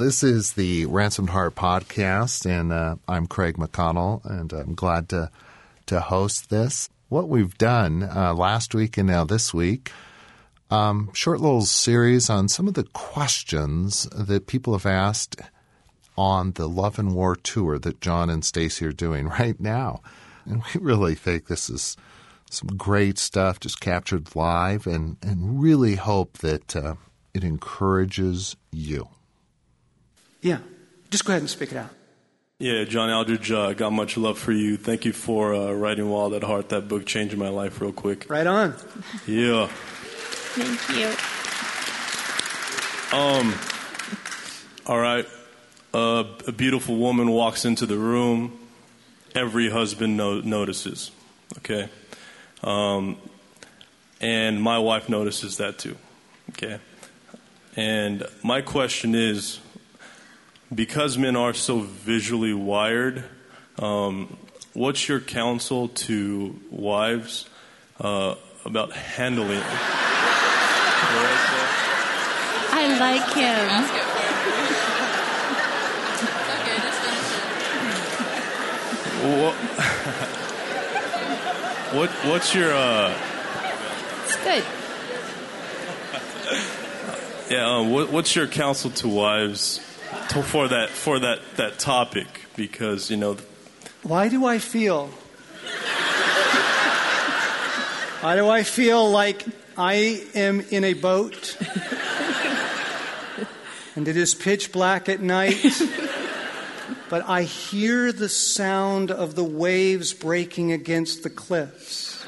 This is the Ransomed Heart podcast, and uh, I'm Craig McConnell, and I'm glad to to host this. What we've done uh, last week and now this week, um, short little series on some of the questions that people have asked on the Love and War tour that John and Stasi are doing right now, and we really think this is some great stuff, just captured live, and and really hope that uh, it encourages you. Yeah, just go ahead and speak it out. Yeah, John Eldredge, uh, got much love for you. Thank you for uh, writing Wild at Heart. That book changed my life real quick. Right on. Yeah. Thank you. Um. All right. Uh, a beautiful woman walks into the room. Every husband no- notices. Okay. Um, and my wife notices that too. Okay. And my question is because men are so visually wired, um, what's your counsel to wives uh, about handling it? I like him. What, what what's your uh, It's good. yeah? Uh, what, what's your counsel to wives to, for that for that that topic? Because you know Why do I feel? Why do I feel like I am in a boat and it is pitch black at night, but I hear the sound of the waves breaking against the cliffs?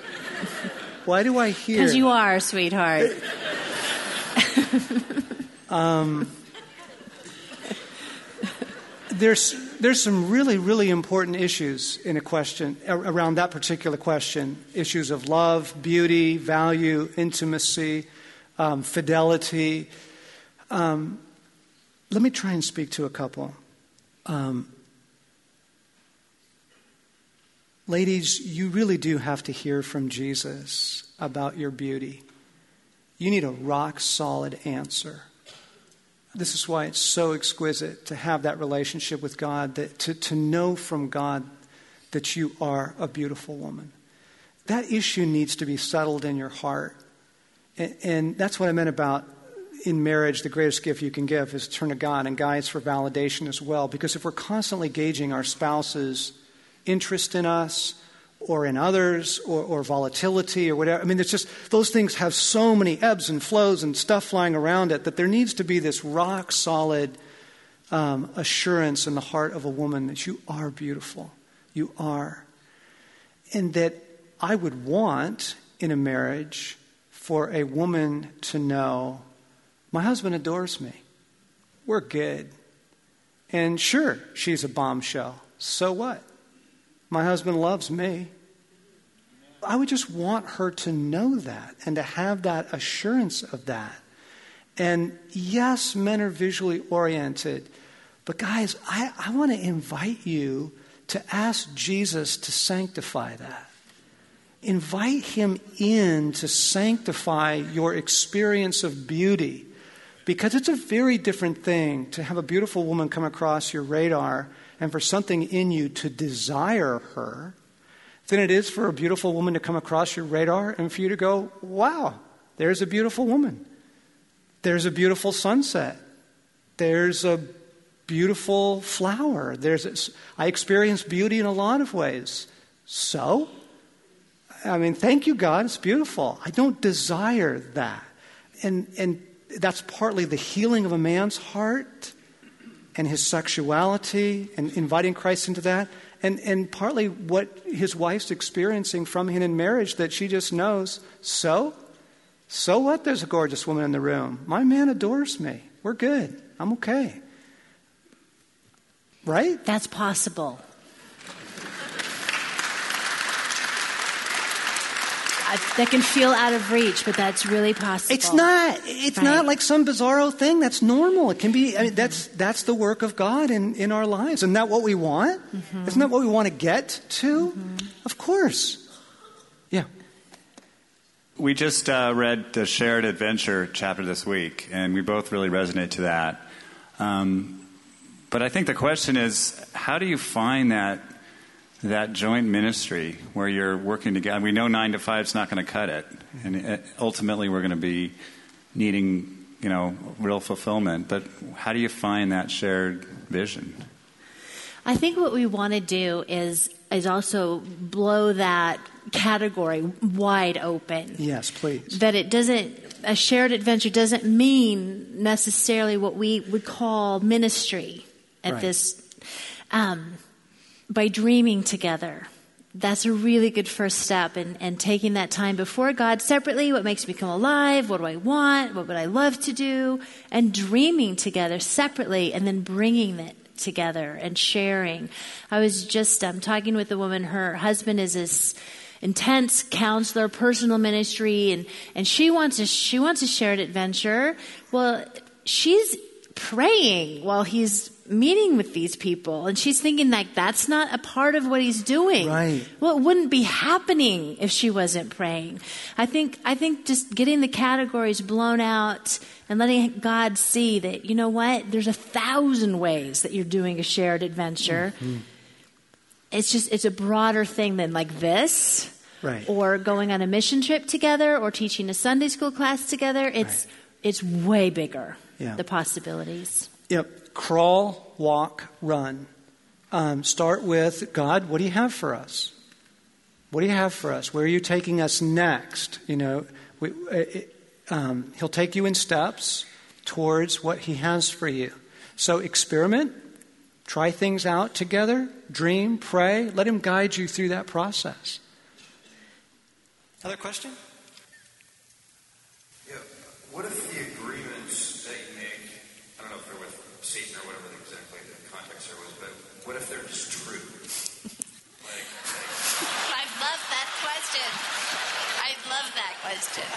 Why do I hear? Because you are, sweetheart. Um, there's there's some really really important issues in a question around that particular question. Issues of love beauty value intimacy um, fidelity. Um, let me try and speak to a couple. Um, ladies you really do have to hear from jesus about your beauty. You need a rock solid answer this is why it's so exquisite to have that relationship with God, that to, to know from God that you are a beautiful woman. That issue needs to be settled in your heart. And, and that's what I meant about in marriage, the greatest gift you can give is turn to God, and guides for validation as well. Because if we're constantly gauging our spouse's interest in us, or in others or, or, volatility or whatever. I mean, it's just those things have so many ebbs and flows and stuff flying around it that there needs to be this rock solid um, assurance in the heart of a woman that you are beautiful. You are. And that I would want in a marriage for a woman to know my husband adores me. We're good. And sure, she's a bombshell. So what? My husband loves me. I would just want her to know that and to have that assurance of that. And yes, men are visually oriented, but guys, I, I want to invite you to ask Jesus to sanctify that. Invite him in to sanctify your experience of beauty. Because it's a very different thing to have a beautiful woman come across your radar and for something in you to desire her than it is for a beautiful woman to come across your radar and for you to go, wow, there's a beautiful woman. There's a beautiful sunset. There's a beautiful flower. There's a, I experience beauty in a lot of ways. So, I mean, thank you, God. It's beautiful. I don't desire that. And, and that's partly the healing of a man's heart and his sexuality and inviting Christ into that. And, and partly what his wife's experiencing from him in marriage that she just knows, so? So what? There's a gorgeous woman in the room. My man adores me. We're good. I'm okay. Right? That's possible. That can feel out of reach, but that's really possible. It's not. It's Right. not like some bizarro thing. That's normal. It can be. I mean, that's that's the work of God in, in our lives. Isn't that what we want? Isn't that what we want to get to? Of course. Yeah. We just uh, read the Shared Adventure chapter this week, and we both really resonate to that. Um, but I think the question is, how do you find that that joint ministry where you're working together? We know nine to five is not going to cut it, and uh, ultimately we're going to be needing, you know, real fulfillment. But how do you find that shared vision? I think what we want to do is is also blow that category wide open. Yes, please. That it doesn't a shared adventure doesn't mean necessarily what we would call ministry at Right. this um, by dreaming together. That's a really good first step and, and taking that time before God separately. What makes me come alive? What do I want? What would I love to do? And dreaming together separately and then bringing it together and sharing. I was just um, talking with a woman. Her husband is this intense counselor, personal ministry, and, and she wants a she wants a shared adventure. Well, she's praying while he's meeting with these people, and she's thinking like that's not a part of what he's doing. Right. Well, it wouldn't be happening if she wasn't praying. I think I think just getting the categories blown out and letting God see that you know what, there's a thousand ways that you're doing a shared adventure. Mm-hmm. It's just it's a broader thing than like this. Right. Or going on a mission trip together or teaching a Sunday school class together. It's it's way bigger. Yeah. The possibilities. Yep. Crawl, walk, run. Um, start with God, what do you have for us? What do you have for us? Where are you taking us next? You know, we, it, um, He'll take you in steps towards what He has for you. So experiment, try things out together, dream, pray. Let Him guide you through that process. Other question? Yeah. What if the agreements that you make, I don't know if they're with Satan or whatever exactly the context there was, but what if they're just true? like, like, I love that question. I love that question.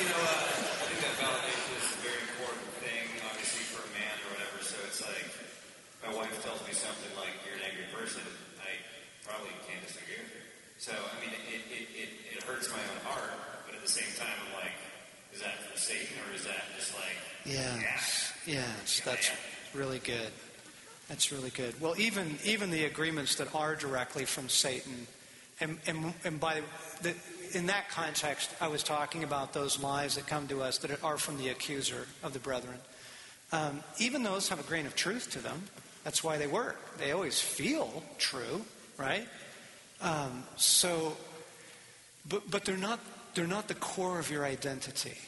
you know, uh, I think that validation is a very important thing, obviously, for a man or whatever. So it's like, my wife tells me something like, you're an angry person. I probably can't disagree with her. So, I mean, it, it, it, it hurts my own heart, but at the same time, I'm like, is that from Satan or is that just like, Yes, yes, that's really good. That's really good. Well, even even the agreements that are directly from Satan, and and, and by the, in that context, I was talking about those lies that come to us that are from the accuser of the brethren. Um, even those have a grain of truth to them. That's why they work. They always feel true, right? Um, so, but but they're not they're not the core of your identity.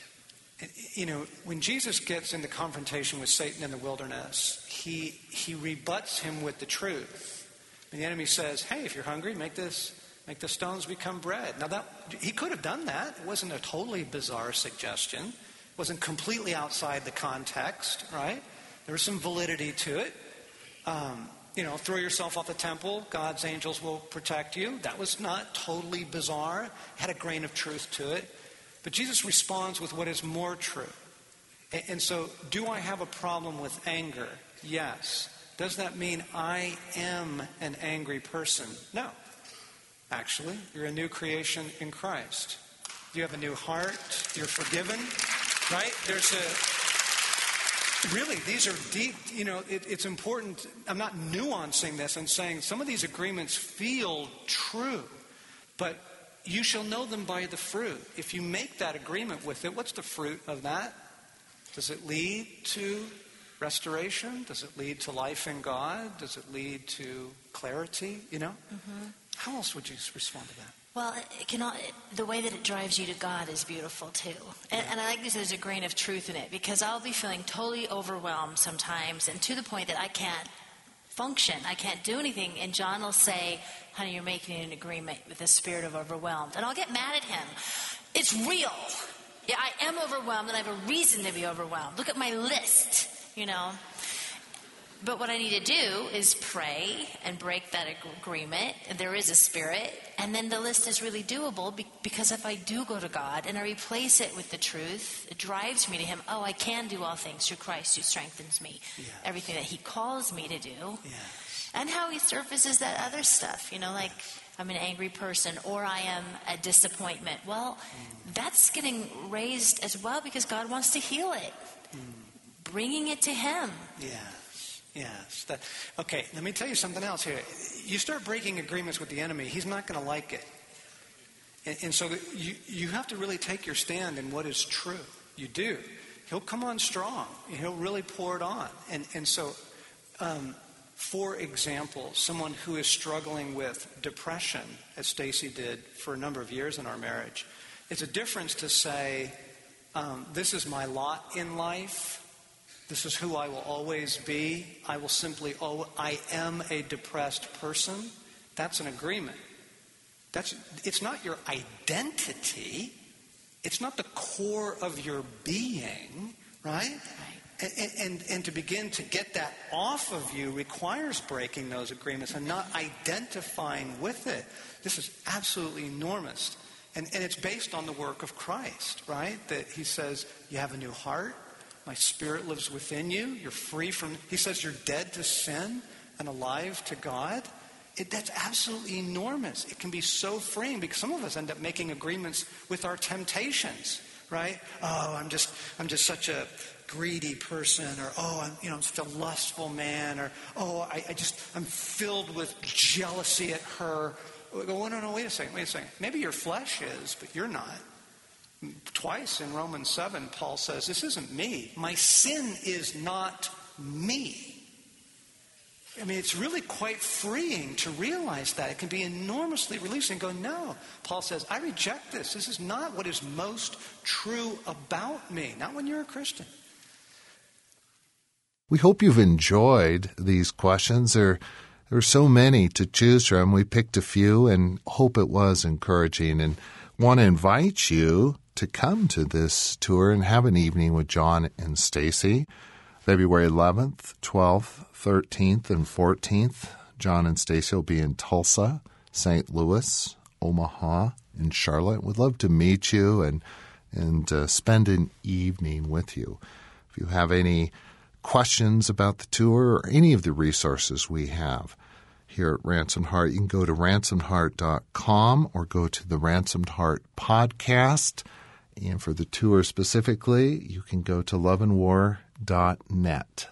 You know, when Jesus gets into confrontation with Satan in the wilderness, he he rebuts him with the truth. And the enemy says, "Hey, if you're hungry, make this make the stones become bread." Now that he could have done that. It wasn't a totally bizarre suggestion. It wasn't completely outside the context, right? There was some validity to it. Um, you know, throw yourself off the temple, God's angels will protect you. That was not totally bizarre, had a grain of truth to it. But Jesus responds with what is more true. And so, do I have a problem with anger? Yes. Does that mean I am an angry person? No. Actually, you're a new creation in Christ. You have a new heart, you're forgiven, right? There's a Really, these are deep. You know, it, it's important. I'm not nuancing this and saying some of these agreements feel true, but you shall know them by the fruit. If you make that agreement with it, what's the fruit of that? Does it lead to restoration? Does it lead to life in God? Does it lead to clarity? You know? Mm-hmm. How else would you respond to that? Well, it can, it, the way that it drives you to God is beautiful too. And, and I like this, there's a grain of truth in it because I'll be feeling totally overwhelmed sometimes and to the point that I can't function. I can't do anything. And John will say, honey, you're making an agreement with the spirit of overwhelmed. And I'll get mad at him. It's real. Yeah, I am overwhelmed and I have a reason to be overwhelmed. Look at my list, you know. But what I need to do is pray and break that agreement. There is a spirit. And then the list is really doable because if I do go to God and I replace it with the truth, it drives me to Him. Oh, I can do all things through Christ who strengthens me. Everything that He calls me to do. And how He surfaces that other stuff. You know, like I'm an angry person or I am a disappointment. Well, mm. that's getting raised as well because God wants to heal it. Mm. bringing it to Him. Yes, yes. That, okay, let me tell you something else here. You start breaking agreements with the enemy, he's not going to like it. And, and so you, you have to really take your stand in what is true. You do. He'll come on strong. He'll really pour it on. And, and so, um, for example, someone who is struggling with depression, as Stasi did for a number of years in our marriage, it's a difference to say, um, This is my lot in life. This is who I will always be. I will simply, oh, I am a depressed person. That's an agreement. That's, it's not your identity. It's not the core of your being, right? And, and, and to begin to get that off of you requires breaking those agreements and not identifying with it. This is absolutely enormous. And, and it's based on the work of Christ, right? That he says, You have a new heart. My spirit lives within you. You're free from, he says, you're dead to sin and alive to God. It, that's absolutely enormous. It can be so freeing because some of us end up making agreements with our temptations, right? Oh, I'm just, I'm just such a greedy person, or oh, I'm, you know, I'm such a lustful man, or oh, I, I just, I'm filled with jealousy at her. Go, oh, no, no, wait a second, wait a second. Maybe your flesh is, but you're not. Twice in Romans 7, Paul says, This isn't me. My sin is not me. I mean, it's really quite freeing to realize that. It can be enormously releasing. Go, no. Paul says, I reject this. This is not what is most true about me. Not when you're a Christian. We hope you've enjoyed these questions. There, there are so many to choose from. We picked a few and hope it was encouraging and want to invite you to come to this tour and have an evening with John and Stasi. February 11th, 12th, 13th, and 14th. John and Stasi will be in Tulsa, St. Louis, Omaha, and Charlotte. We'd love to meet you and and uh, spend an evening with you. If you have any questions about the tour or any of the resources we have here at Ransomed Heart, you can go to ransomedheart.com or go to the Ransomed Heart podcast. And for the tour specifically, you can go to loveandwar.net.